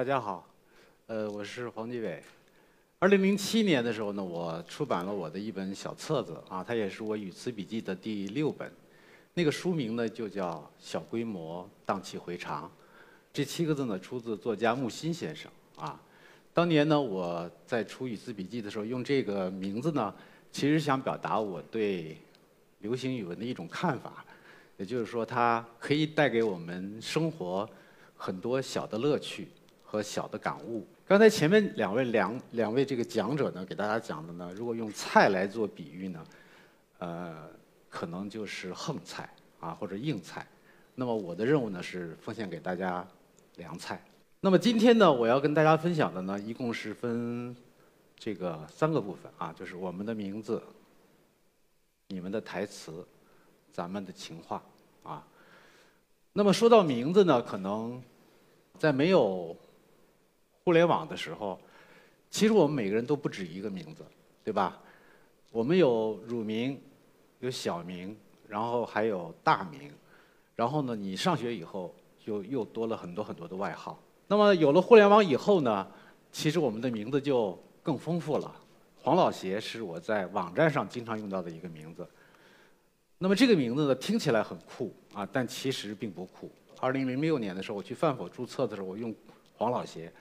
大家好，呃，我是黄继伟。二零零七年的时候呢，我出版了我的一本小册子啊，它也是我语词笔记的第六本。那个书名呢就叫《小规模荡气回肠》，这七个字呢出自作家木心先生啊。当年呢我在出语词笔记的时候，用这个名字呢，其实想表达我对流行语文的一种看法，也就是说，它可以带给我们生活很多小的乐趣和小的感悟。刚才前面两位两两位这个讲者呢，给大家讲的呢，如果用菜来做比喻呢，呃，可能就是横菜啊或者硬菜。那么我的任务呢是奉献给大家凉菜。那么今天呢，我要跟大家分享的呢，一共是分这个三个部分啊，就是我们的名字、你们的台词、咱们的情话啊。那么说到名字呢，可能在没有互联网的时候，其实我们每个人都不止一个名字，对吧？我们有乳名，有小名，然后还有大名，然后呢，你上学以后就又多了很多很多的外号。那么有了互联网以后呢，其实我们的名字就更丰富了。黄老邪是我在网站上经常用到的一个名字。那么这个名字呢，听起来很酷啊，但其实并不酷。二零零六年的时候，我去饭否注册的时候，我用黄老邪，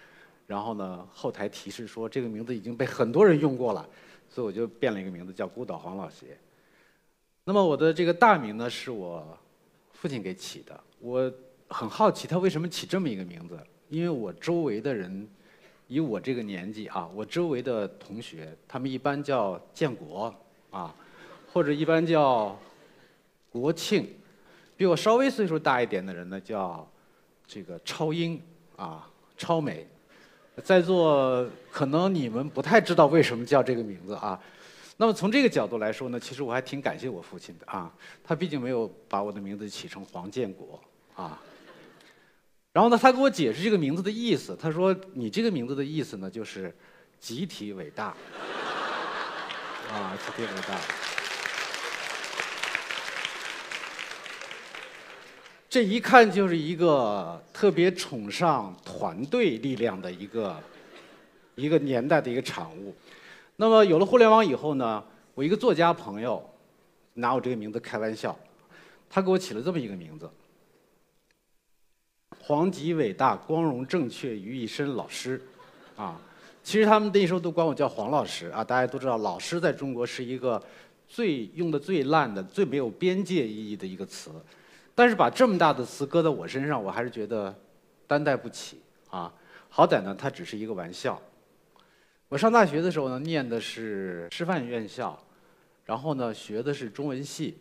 然后呢，后台提示说这个名字已经被很多人用过了，所以我就变了一个名字叫孤岛黄老邪。那么我的这个大名呢，是我父亲给起的。我很好奇他为什么起这么一个名字。因为我周围的人，以我这个年纪啊，我周围的同学，他们一般叫建国啊，或者一般叫国庆，比我稍微岁数大一点的人呢，叫这个超英啊，超美。在座可能你们不太知道为什么叫这个名字啊。那么从这个角度来说呢，其实我还挺感谢我父亲的啊，他毕竟没有把我的名字起成黄建国啊。然后呢，他给我解释这个名字的意思。他说：“你这个名字的意思呢，就是集体伟大。”啊，集体伟大。这一看就是一个特别崇尚团队力量的一个一个年代的一个产物。那么有了互联网以后呢，我一个作家朋友拿我这个名字开玩笑，他给我起了这么一个名字。黄极伟大、光荣正确于一身老师，啊，其实他们那时候都管我叫黄老师啊。大家都知道，老师在中国是一个最用的最烂的、最没有边界意义的一个词。但是把这么大的词搁在我身上，我还是觉得担待不起啊。好歹呢，它只是一个玩笑。我上大学的时候呢，念的是师范院校，然后呢，学的是中文系，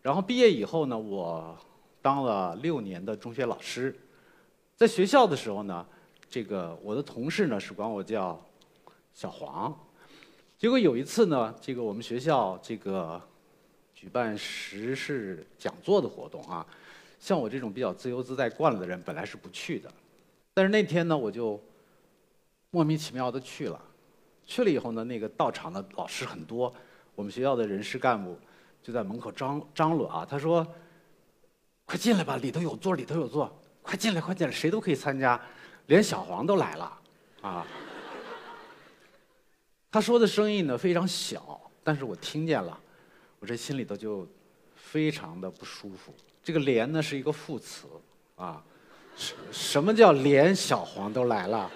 然后毕业以后呢，我当了六年的中学老师。在学校的时候呢，这个我的同事呢是管我叫小黄。结果有一次呢，这个我们学校这个举办时事讲座的活动啊，像我这种比较自由自在惯了的人，本来是不去的。但是那天呢，我就莫名其妙的去了。去了以后呢，那个到场的老师很多，我们学校的人事干部就在门口张张罗啊，他说：“快进来吧，里头有座，里头有座。”快进来，快进来，谁都可以参加，连小黄都来了，啊！他说的声音呢非常小，但是我听见了，我这心里头就非常的不舒服。这个“连”呢是一个副词，啊，什什么叫连小黄都来了？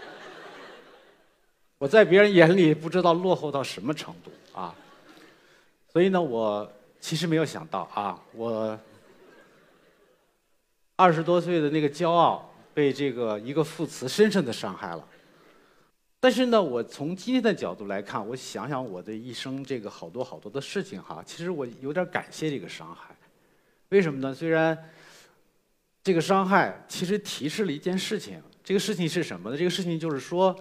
我在别人眼里不知道落后到什么程度啊！所以呢，我其实没有想到啊，我。二十多岁的那个骄傲被这个一个副词深深的伤害了。但是呢，我从今天的角度来看，我想想我的一生这个好多好多的事情哈，其实我有点感谢这个伤害。为什么呢？虽然这个伤害其实提示了一件事情，这个事情是什么呢？这个事情就是说，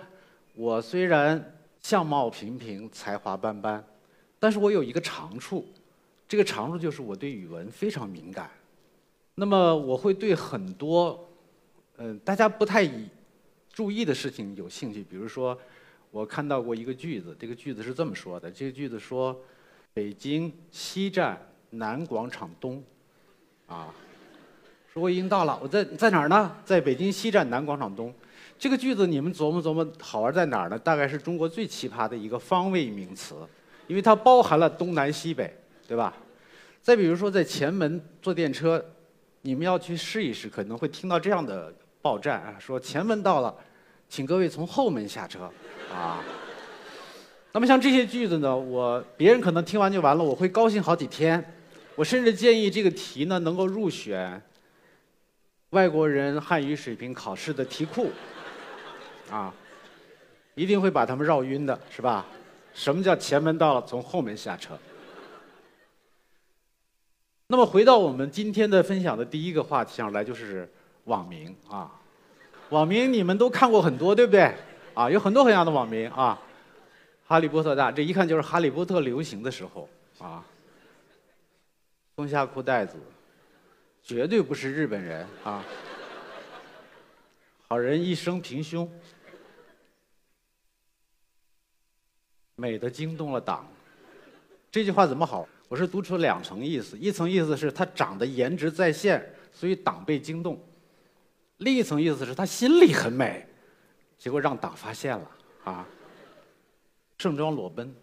我虽然相貌平平、才华斑斑，但是我有一个长处，这个长处就是我对语文非常敏感。那么我会对很多，嗯，大家不太注意的事情有兴趣。比如说，我看到过一个句子，这个句子是这么说的：这个句子说，北京西站南广场东，啊，说我已经到了，我在在哪儿呢？在北京西站南广场东。这个句子你们琢磨琢磨，好玩在哪儿呢？大概是中国最奇葩的一个方位名词，因为它包含了东南西北，对吧？再比如说在前门坐电车，你们要去试一试，可能会听到这样的报站啊，说前门到了，请各位从后门下车，啊。那么像这些句子呢，我别人可能听完就完了，我会高兴好几天。我甚至建议这个题呢能够入选外国人汉语水平考试的题库，啊，一定会把他们绕晕的，是吧？什么叫前门到了，从后门下车？那么回到我们今天的分享的第一个话题上来，就是网名啊。网名你们都看过很多，对不对？啊，有很多很多的网名啊。哈利波特大，这一看就是哈利波特流行的时候啊。松下裤带子，绝对不是日本人啊。好人一生平胸，美的惊动了党。这句话怎么好？我是读出两层意思，一层意思是他长得颜值在线，所以党被惊动；另一层意思是他心里很美，结果让党发现了啊。盛装裸奔，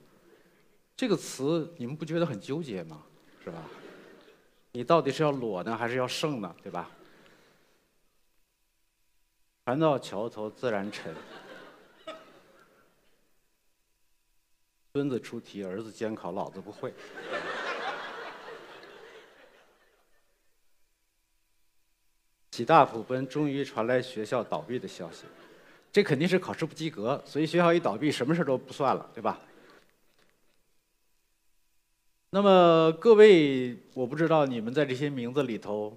这个词你们不觉得很纠结吗？是吧？你到底是要裸呢，还是要盛呢？对吧？船到桥头自然沉。孙子出题，儿子监考，老子不会。喜大普奔，终于传来学校倒闭的消息。这肯定是考试不及格，所以学校一倒闭，什么事都不算了，对吧？那么各位，我不知道你们在这些名字里头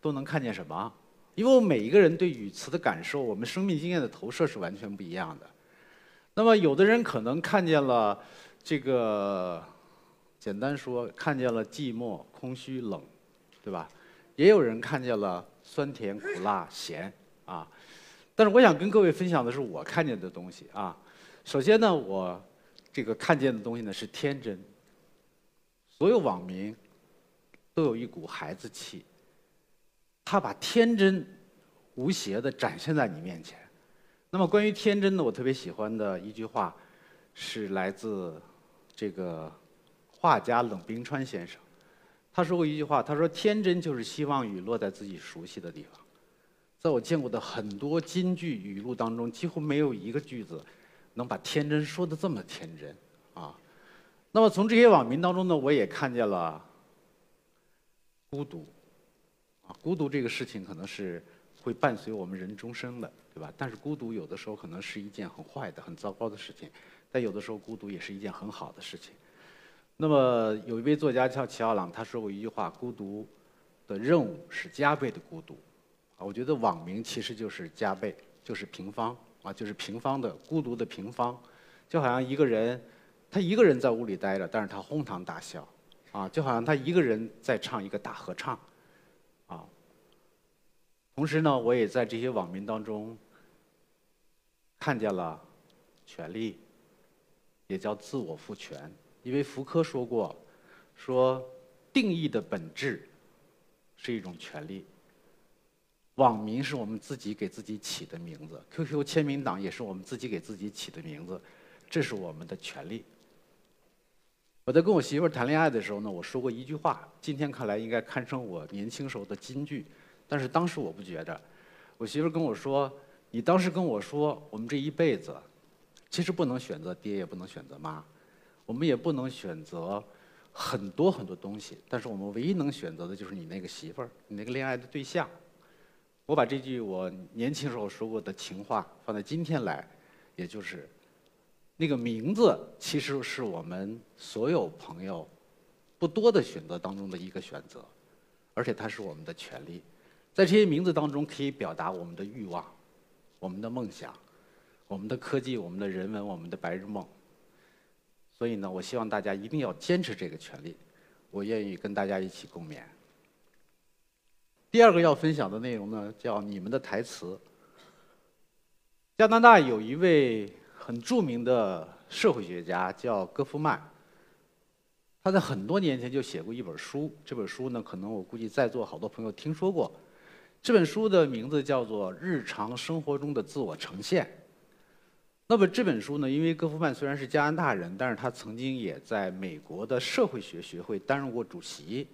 都能看见什么，因为我每一个人对语词的感受，我们生命经验的投射是完全不一样的。那么有的人可能看见了这个，简单说，看见了寂寞、空虚、冷，对吧？也有人看见了酸甜苦辣咸啊。但是我想跟各位分享的是我看见的东西啊。首先呢，我这个看见的东西呢是天真。所有网民都有一股孩子气，他把天真无邪的展现在你面前。那么关于天真呢，我特别喜欢的一句话是来自这个画家冷冰川先生。他说过一句话，他说：“天真就是希望雨落在自己熟悉的地方。”在我见过的很多金句语录当中，几乎没有一个句子能把天真说的这么天真啊。那么从这些网民当中呢，我也看见了孤独啊。孤独这个事情可能是会伴随我们人终生的，对吧？但是孤独有的时候可能是一件很坏的、很糟糕的事情，但有的时候孤独也是一件很好的事情。那么有一位作家叫齐奥朗，他说过一句话：“孤独的任务是加倍的孤独。”啊，我觉得网名其实就是加倍，就是平方啊，就是平方的孤独的平方，就好像一个人，他一个人在屋里待着，但是他哄堂大笑，啊，就好像他一个人在唱一个大合唱，啊。同时呢，我也在这些网民当中看见了权利，也叫自我赋权，因为福柯说过，说定义的本质是一种权利。网名是我们自己给自己起的名字，QQ 签名档也是我们自己给自己起的名字，这是我们的权利。我在跟我媳妇儿谈恋爱的时候呢，我说过一句话，今天看来应该堪称我年轻时候的金句，但是当时我不觉得。我媳妇儿跟我说：“你当时跟我说，我们这一辈子，其实不能选择爹，也不能选择妈，我们也不能选择很多很多东西，但是我们唯一能选择的就是你那个媳妇儿，你那个恋爱的对象。”我把这句我年轻时候说过的情话放在今天来，也就是那个名字，其实是我们所有朋友不多的选择当中的一个选择，而且它是我们的权利。在这些名字当中，可以表达我们的欲望、我们的梦想、我们的科技、我们的人文、我们的白日梦。所以呢，我希望大家一定要坚持这个权利，我愿意跟大家一起共勉。第二个要分享的内容呢，叫你们的台词。加拿大有一位很著名的社会学家叫戈夫曼，他在很多年前就写过一本书，这本书呢，可能我估计在座好多朋友听说过，这本书的名字叫做《日常生活中的自我呈现》。那么这本书呢，因为戈夫曼虽然是加拿大人，但是他曾经也在美国的社会学学会担任过主席，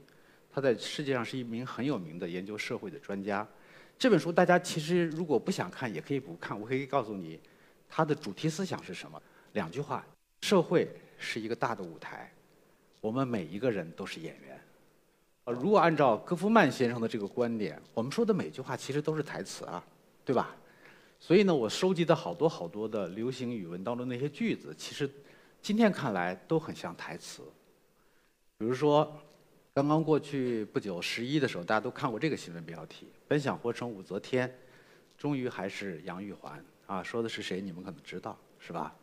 他在世界上是一名很有名的研究社会的专家。这本书大家其实如果不想看也可以不看，我可以告诉你，它的主题思想是什么？两句话：社会是一个大的舞台，我们每一个人都是演员。呃，如果按照戈夫曼先生的这个观点，我们说的每句话其实都是台词啊，对吧？所以呢，我收集的好多好多的流行语文当中那些句子，其实今天看来都很像台词。比如说，刚刚过去不久十一的时候，大家都看过这个新闻标题：“本想活成武则天，终于还是杨玉环。”啊，说的是谁？你们可能知道，是吧？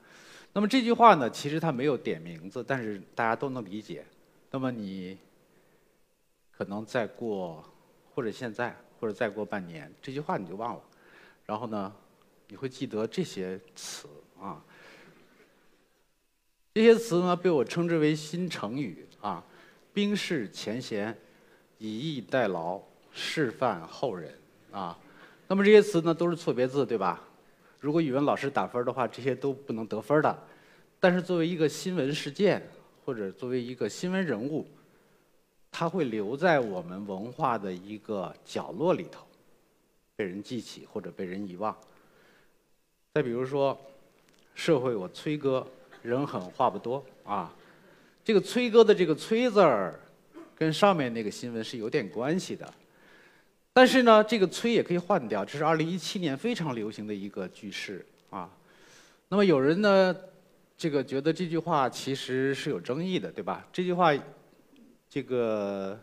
那么这句话呢，其实它没有点名字，但是大家都能理解。那么你可能再过，或者现在，或者再过半年，这句话你就忘了。然后呢？你会记得这些词啊？这些词呢，被我称之为新成语啊，冰释前嫌，以逸待劳，示范后人啊。那么这些词呢，都是错别字，对吧？如果语文老师打分的话，这些都不能得分的。但是作为一个新闻事件，或者作为一个新闻人物，他会留在我们文化的一个角落里头，被人记起或者被人遗忘。再比如说，社会我崔哥人狠话不多啊，这个崔哥的这个崔字儿，跟上面那个新闻是有点关系的。但是呢，这个崔也可以换掉，这是二零一七年非常流行的一个句式啊。那么有人呢，这个觉得这句话其实是有争议的，对吧？这句话，这个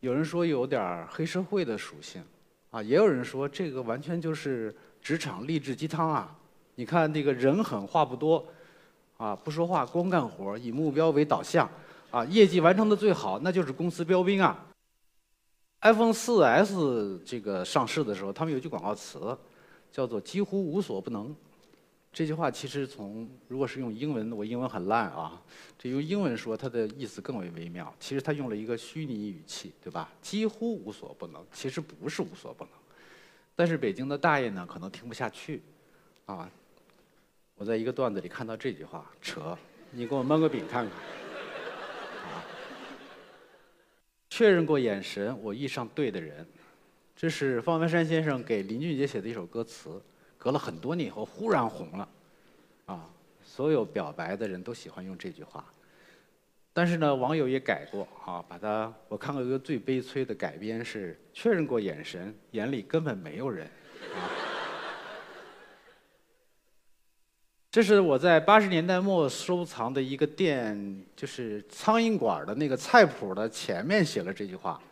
有人说有点黑社会的属性啊，也有人说这个完全就是。职场励志鸡汤啊！你看那个人狠话不多，啊不说话光干活，以目标为导向，啊业绩完成的最好，那就是公司标兵啊。iPhone 4S 这个上市的时候，他们有句广告词，叫做“几乎无所不能”。这句话其实从如果是用英文，我英文很烂啊，这用英文说它的意思更为微妙。其实它用了一个虚拟语气，对吧？几乎无所不能，其实不是无所不能。但是北京的大爷呢，可能听不下去，啊！我在一个段子里看到这句话，扯！你给我焖个饼看看。确认过眼神，我遇上对的人。这是方文山先生给林俊杰写的一首歌词，隔了很多年以后忽然红了，啊！所有表白的人都喜欢用这句话。但是呢，网友也改过啊，把它我看过一个最悲催的改编是确认过眼神，眼里根本没有人。啊，这是我在八十年代末收藏的一个店，就是苍蝇馆的那个菜谱的前面写了这句话：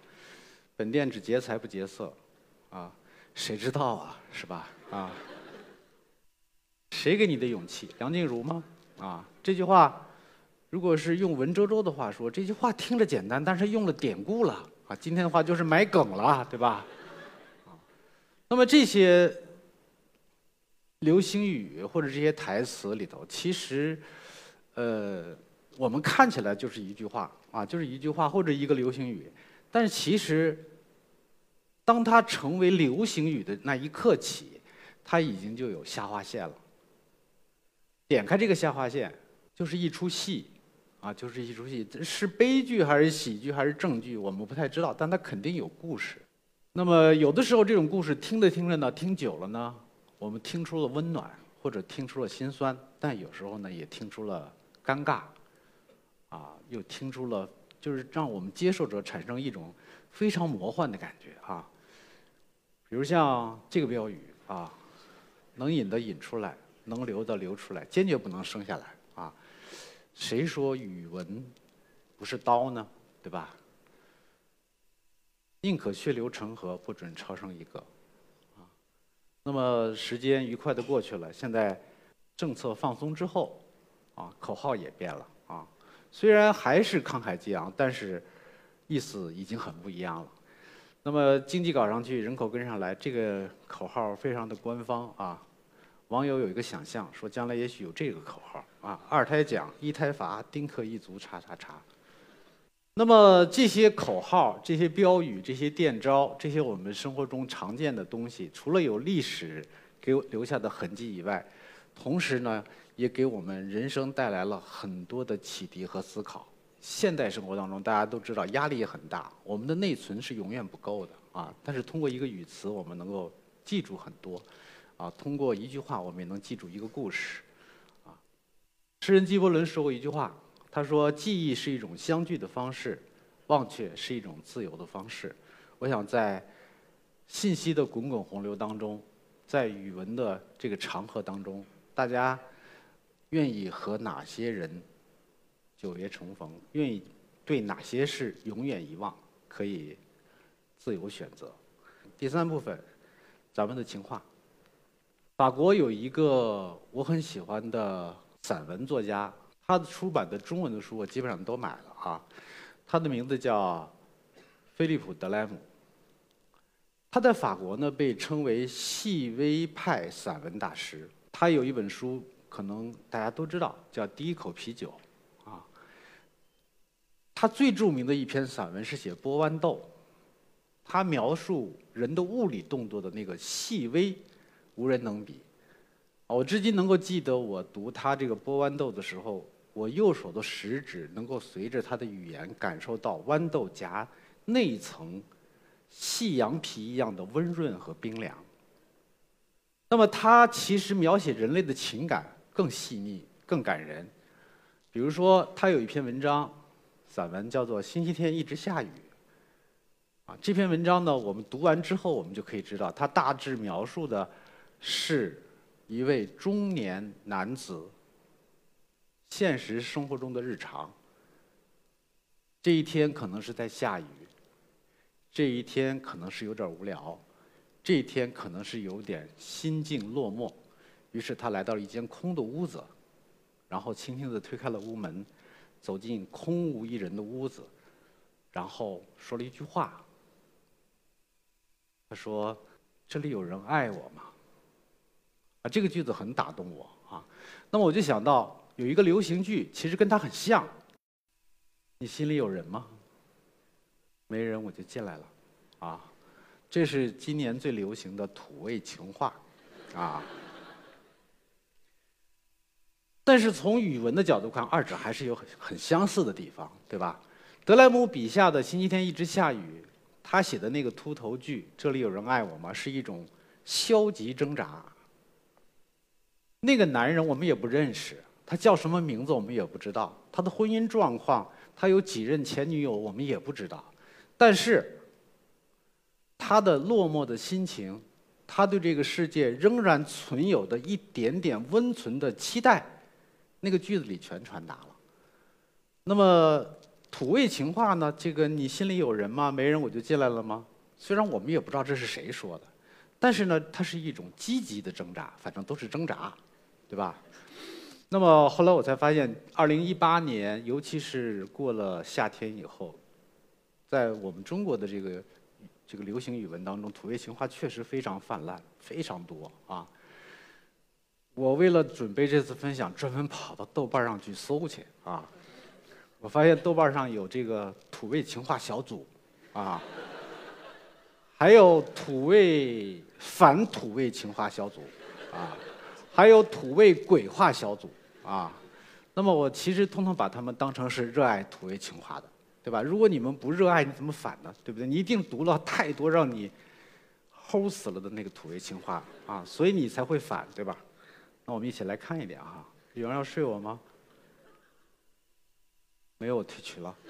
本店只劫财不劫色。啊，谁知道啊，是吧？啊，谁给你的勇气？梁静茹吗？啊，这句话。如果是用文绉绉的话说，这句话听着简单，但是用了典故了啊！今天的话就是埋梗了，对吧？啊，那么这些流行语或者这些台词里头，其实，呃，我们看起来就是一句话啊，就是一句话或者一个流行语，但是其实，当它成为流行语的那一刻起，它已经就有下划线了。点开这个下划线，就是一出戏。啊，就是一出戏，是悲剧还是喜剧还是正剧，我们不太知道，但它肯定有故事。那么有的时候这种故事听着听着呢，听久了呢，我们听出了温暖，或者听出了心酸，但有时候呢也听出了尴尬，啊，又听出了就是让我们接受者产生一种非常魔幻的感觉啊。比如像这个标语啊，能引的引出来，能留的留出来，坚决不能生下来。谁说语文不是刀呢？对吧？宁可血流成河，不准超生一个。啊，那么时间愉快的过去了，现在政策放松之后，啊，口号也变了啊。虽然还是慷慨激昂，但是意思已经很不一样了。那么经济搞上去，人口跟上来，这个口号非常的官方啊。网友有一个想象，说将来也许有这个口号啊：二胎奖，一胎罚，丁克一族，叉叉叉。那么这些口号、这些标语、这些电招、这些我们生活中常见的东西，除了有历史给我留下的痕迹以外，同时呢，也给我们人生带来了很多的启迪和思考。现代生活当中，大家都知道压力也很大，我们的内存是永远不够的啊。但是通过一个语词，我们能够记住很多，啊，通过一句话，我们也能记住一个故事，诗人纪伯伦说过一句话。他说：“记忆是一种相聚的方式，忘却是一种自由的方式。”我想在信息的滚滚洪流当中，在语文的这个长河当中，大家愿意和哪些人久别重逢？愿意对哪些事永远遗忘？可以自由选择。第三部分，咱们的情话。法国有一个我很喜欢的散文作家。他的出版的中文的书我基本上都买了啊，他的名字叫菲利普·德莱姆。他在法国呢被称为细微派散文大师。他有一本书，可能大家都知道，叫《第一口啤酒》啊。他最著名的一篇散文是写波豌豆，他描述人的物理动作的那个细微，无人能比。我至今能够记得，我读他这个剥豌豆的时候。我右手的食指能够随着他的语言感受到豌豆荚内层细羊皮一样的温润和冰凉。那么，他其实描写人类的情感更细腻、更感人。比如说，他有一篇文章，散文叫做《星期天一直下雨》。啊，这篇文章呢，我们读完之后，我们就可以知道，他大致描述的是一位中年男子。现实生活中的日常，这一天可能是在下雨，这一天可能是有点无聊，这一天可能是有点心境落寞，于是他来到了一间空的屋子，然后轻轻地推开了屋门，走进空无一人的屋子，然后说了一句话。他说：“这里有人爱我吗？”啊，这个句子很打动我啊。那么我就想到。有一个流行剧，其实跟它很像。你心里有人吗？没人，我就进来了。啊，这是今年最流行的土味情话，啊。但是从语文的角度看，二者还是有很很相似的地方，对吧？德莱姆笔下的星期天一直下雨，他写的那个秃头句“这里有人爱我吗”是一种消极挣扎。那个男人我们也不认识。他叫什么名字我们也不知道，他的婚姻状况，他有几任前女友我们也不知道，但是他的落寞的心情，他对这个世界仍然存有的一点点温存的期待，那个句子里全传达了。那么土味情话呢？这个你心里有人吗？没人我就进来了吗？虽然我们也不知道这是谁说的，但是呢，它是一种积极的挣扎，反正都是挣扎，对吧？那么后来我才发现，二零一八年，尤其是过了夏天以后，在我们中国的这个这个流行语文当中，土味情话确实非常泛滥，非常多啊。我为了准备这次分享，专门跑到豆瓣上去搜去啊。我发现豆瓣上有这个土味情话小组啊，还有土味反土味情话小组啊，还有土味鬼话小组。啊，那么我其实通通把他们当成是热爱土味情话的，对吧？如果你们不热爱，你怎么反呢？对不对？你一定读了太多让你齁死了的那个土味情话啊，所以你才会反，对吧？那我们一起来看一点啊。有人要睡我吗？没有，我退群了。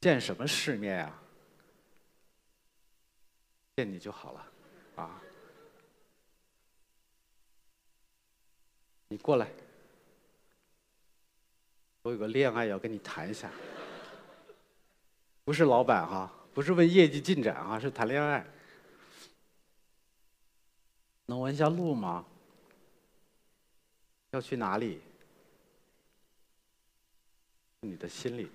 见什么世面呀？见你就好了，啊。你过来，我有个恋爱要跟你谈一下，不是老板哈，不是问业绩进展啊，是谈恋爱。能问一下路吗？要去哪里？你的心里，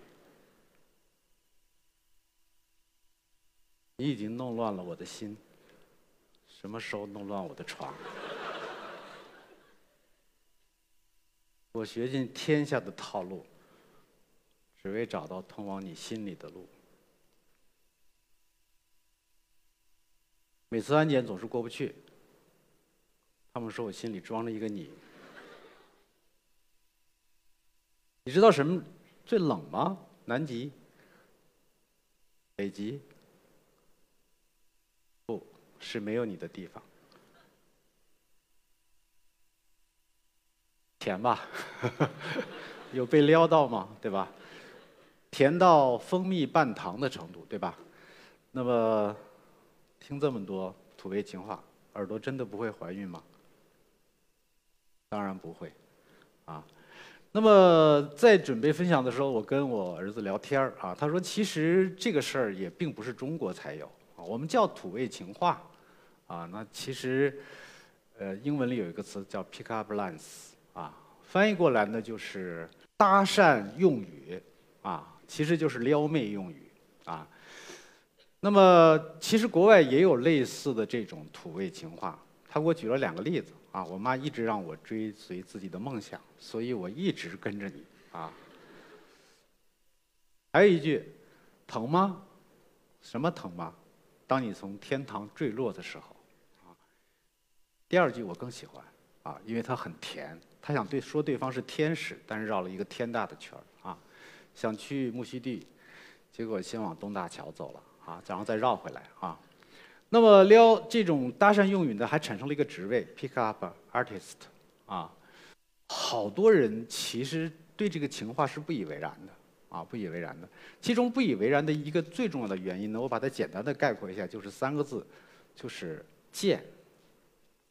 你已经弄乱了我的心，什么时候弄乱我的床？我学尽天下的套路，只为找到通往你心里的路。每次安检总是过不去，他们说我心里装着一个你。你知道什么最冷吗？南极、北极，是没有你的地方。甜吧，有被撩到吗？对吧？甜到蜂蜜半糖的程度，对吧？那么，听这么多土味情话，耳朵真的不会怀孕吗？当然不会，啊。那么在准备分享的时候，我跟我儿子聊天儿啊，他说其实这个事儿也并不是中国才有我们叫土味情话，啊，那其实，呃，英文里有一个词叫 pick up lines，啊，翻译过来呢就是搭讪用语，啊，其实就是撩妹用语，啊，那么其实国外也有类似的这种土味情话，他给我举了两个例子。啊，我妈一直让我追随自己的梦想，所以我一直跟着你啊。还有一句，疼吗？什么疼吗？当你从天堂坠落的时候，啊。第二句我更喜欢，啊，因为它很甜。他想对说对方是天使，但是绕了一个天大的圈儿啊。想去木樨地，结果先往东大桥走了啊，然后再绕回来啊。那么撩这种搭讪用语呢，还产生了一个职位，pick up artist，啊，好多人其实对这个情话是不以为然的，啊，不以为然的。其中不以为然的一个最重要的原因呢，我把它简单的概括一下，就是三个字，就是贱，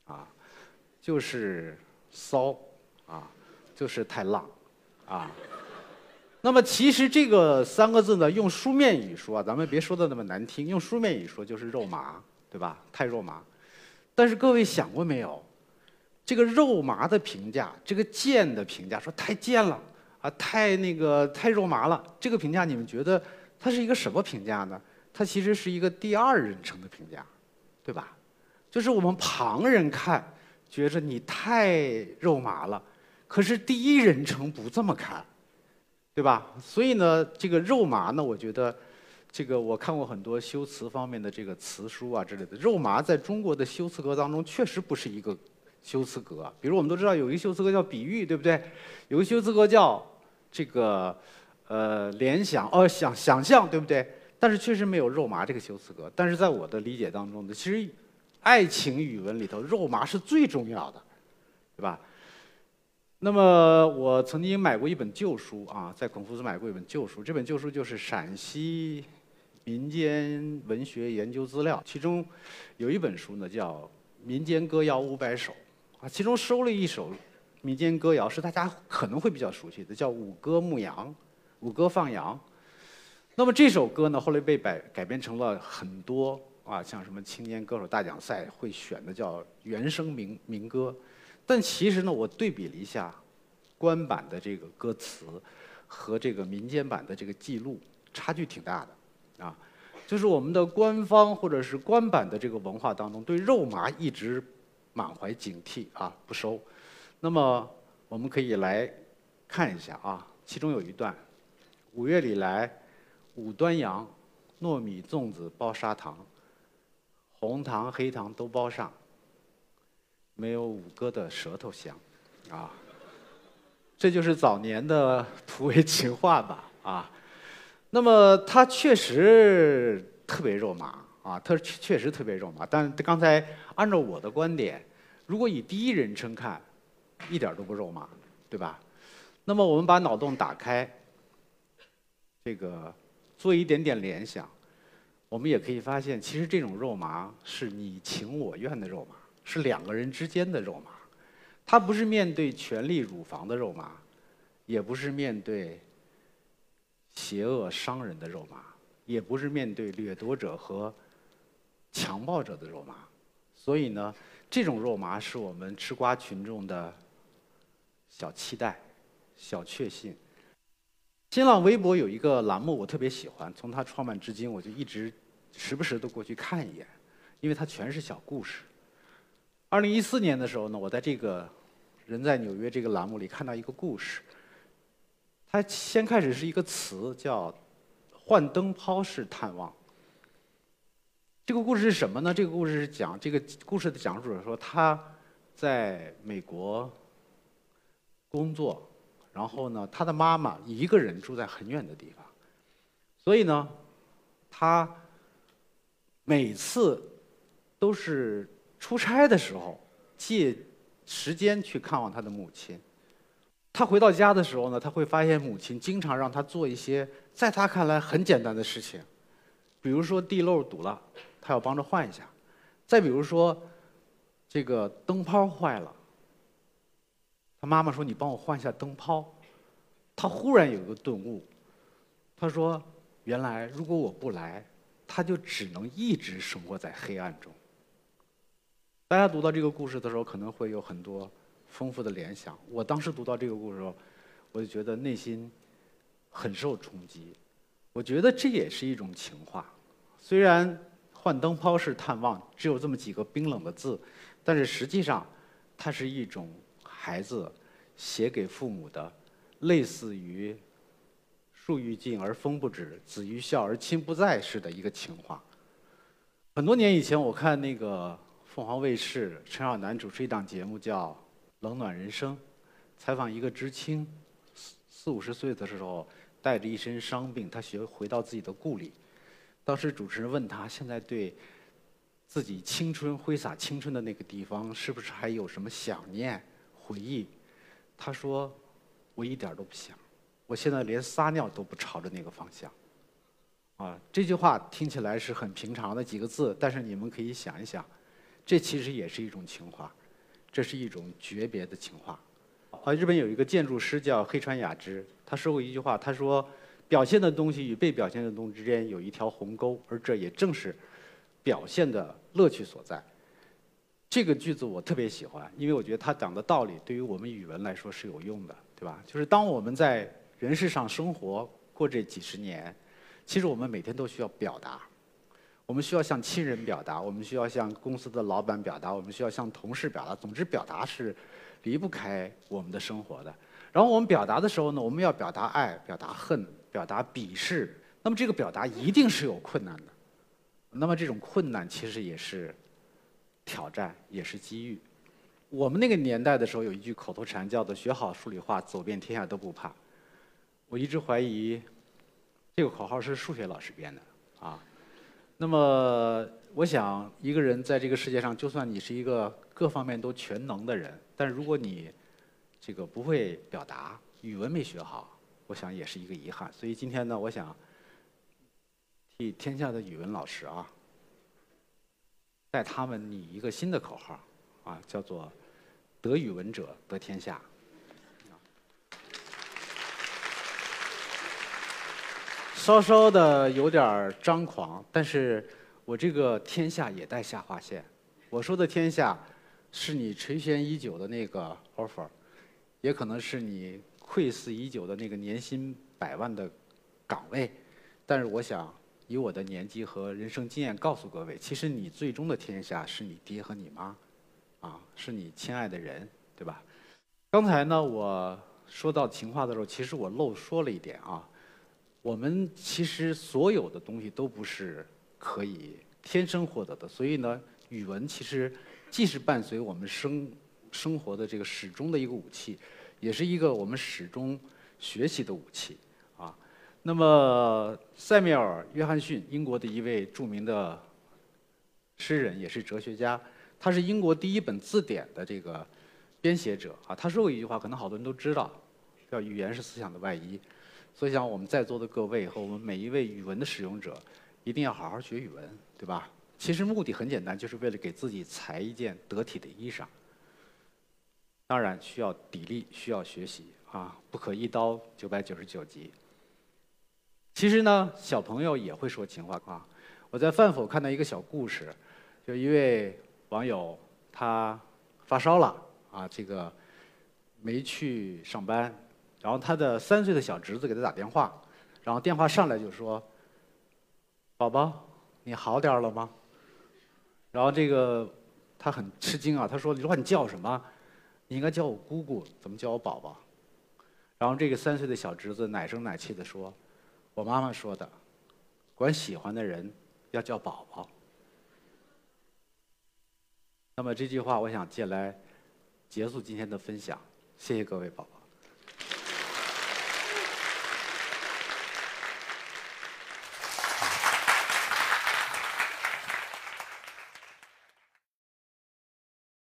啊，就是骚，啊，就是太浪，啊。那么其实这个三个字呢，用书面语说，咱们别说的那么难听，用书面语说就是肉麻。对吧？太肉麻，但是各位想过没有？这个肉麻的评价，这个贱的评价，说太贱了啊，太那个太肉麻了。这个评价你们觉得它是一个什么评价呢？它其实是一个第二人称的评价，对吧？就是我们旁人看觉着你太肉麻了，可是第一人称不这么看，对吧？所以呢，这个肉麻呢，我觉得。这个我看过很多修辞方面的这个词书啊之类的，肉麻在中国的修辞格当中确实不是一个修辞格。比如我们都知道有一个修辞格叫比喻，对不对？有个修辞格叫这个呃联想哦想想象，对不对？但是确实没有肉麻这个修辞格。但是在我的理解当中呢，其实爱情语文里头肉麻是最重要的，对吧？那么我曾经买过一本旧书啊，在孔夫子买过一本旧书，这本旧书就是陕西。民间文学研究资料，其中有一本书呢，叫《民间歌谣五百首》啊，其中收了一首民间歌谣，是大家可能会比较熟悉的，叫《五歌牧羊》，五歌放羊。那么这首歌呢，后来被改改编成了很多啊，像什么青年歌手大奖赛会选的叫原声民民歌。但其实呢，我对比了一下官版的这个歌词和这个民间版的这个记录，差距挺大的。啊，就是我们的官方或者是官版的这个文化当中，对肉麻一直满怀警惕啊，不收。那么我们可以来看一下啊，其中有一段：五月里来，五端阳，糯米粽子包砂糖，红糖黑糖都包上，没有五哥的舌头香，啊，这就是早年的土味情话吧，啊。那么它确实特别肉麻。啊，它确确实特别肉麻。但刚才按照我的观点，如果以第一人称看，一点都不肉麻，对吧？那么我们把脑洞打开，这个做一点点联想，我们也可以发现，其实这种肉麻是你情我愿的肉麻，是两个人之间的肉麻，它不是面对权力乳房的肉麻，也不是面对。邪恶商人的肉麻，也不是面对掠夺者和强暴者的肉麻，所以呢，这种肉麻是我们吃瓜群众的小期待、小确幸。新浪微博有一个栏目，我特别喜欢，从它创办至今，我就一直时不时的过去看一眼，因为它全是小故事。二零一四年的时候呢，我在这个人在纽约》这个栏目里看到一个故事。它先开始是一个词叫“幻灯泡式探望”。这个故事是什么呢？这个故事是讲这个故事的讲述者说他在美国工作，然后呢，他的妈妈一个人住在很远的地方，所以呢，他每次都是出差的时候借时间去看望他的母亲。他回到家的时候呢，他会发现母亲经常让他做一些在他看来很简单的事情，比如说地漏堵了。他要帮着换一下，再比如说，这个灯泡坏了，他妈妈说：“你帮我换一下灯泡。”他忽然有一个顿悟，他说：“原来如果我不来，他就只能一直生活在黑暗中。”大家读到这个故事的时候，可能会有很多丰富的联想。我当时读到这个故事的时候，我就觉得内心很受冲击。我觉得这也是一种情话，虽然。幻灯泡式探望，只有这么几个冰冷的字，但是实际上，它是一种孩子写给父母的，类似于“树欲静而风不止，子欲孝而亲不在”式的一个情话。很多年以前，我看那个凤凰卫视陈晓南主持一档节目叫《冷暖人生》，采访一个知青，四四五十岁的时候带着一身伤病，他学回到自己的故里。当时主持人问他：“现在对自己青春挥洒青春的那个地方，是不是还有什么想念、回忆？”他说：“我一点都不想，我现在连撒尿都不朝着那个方向。”啊，这句话听起来是很平常的几个字，但是你们可以想一想，这其实也是一种情话，这是一种诀别的情话。啊，日本有一个建筑师叫黑川雅之，他说过一句话，他说。表现的东西与被表现的东西之间有一条鸿沟，而这也正是表现的乐趣所在。这个句子我特别喜欢，因为我觉得他讲的道理对于我们语文来说是有用的，对吧？就是当我们在人世上生活过这几十年，其实我们每天都需要表达，我们需要向亲人表达，我们需要向公司的老板表达，我们需要向同事表达。总之，表达是离不开我们的生活的。然后我们表达的时候呢，我们要表达爱，表达恨。表达鄙视，那么这个表达一定是有困难的。那么这种困难其实也是挑战，也是机遇。我们那个年代的时候有一句口头禅叫做“学好数理化，走遍天下都不怕”。我一直怀疑这个口号是数学老师编的啊。那么我想，一个人在这个世界上，就算你是一个各方面都全能的人，但如果你这个不会表达，语文没学好。我想也是一个遗憾，所以今天呢，我想替天下的语文老师啊，带他们拟一个新的口号，啊，叫做“得语文者得天下”。稍稍的有点张狂，但是我这个“天下”也带下划线。我说的“天下”，是你垂涎已久的那个 offer，也可能是你。窥伺已久的那个年薪百万的岗位，但是我想以我的年纪和人生经验告诉各位，其实你最终的天下是你爹和你妈，啊，是你亲爱的人，对吧？刚才呢，我说到情话的时候，其实我漏说了一点啊。我们其实所有的东西都不是可以天生获得的，所以呢，语文其实既是伴随我们生生活的这个始终的一个武器。也是一个我们始终学习的武器啊。那么，塞缪尔·约翰逊，英国的一位著名的诗人，也是哲学家，他是英国第一本字典的这个编写者啊。他说过一句话，可能好多人都知道，叫“语言是思想的外衣”。所以，想我们在座的各位和我们每一位语文的使用者，一定要好好学语文，对吧？其实目的很简单，就是为了给自己裁一件得体的衣裳。当然需要砥砺，需要学习啊！不可一刀九百九十九级。其实呢，小朋友也会说情话啊。我在饭否看到一个小故事，就一位网友他发烧了啊，这个没去上班，然后他的三岁的小侄子给他打电话，然后电话上来就说：“宝宝，你好点了吗？”然后这个他很吃惊啊，他说：“你说你叫什么？”你应该叫我姑姑，怎么叫我宝宝？”然后这个三岁的小侄子奶声奶气地说：“我妈妈说的，管喜欢的人要叫宝宝。”那么这句话，我想借来结束今天的分享。谢谢各位宝宝。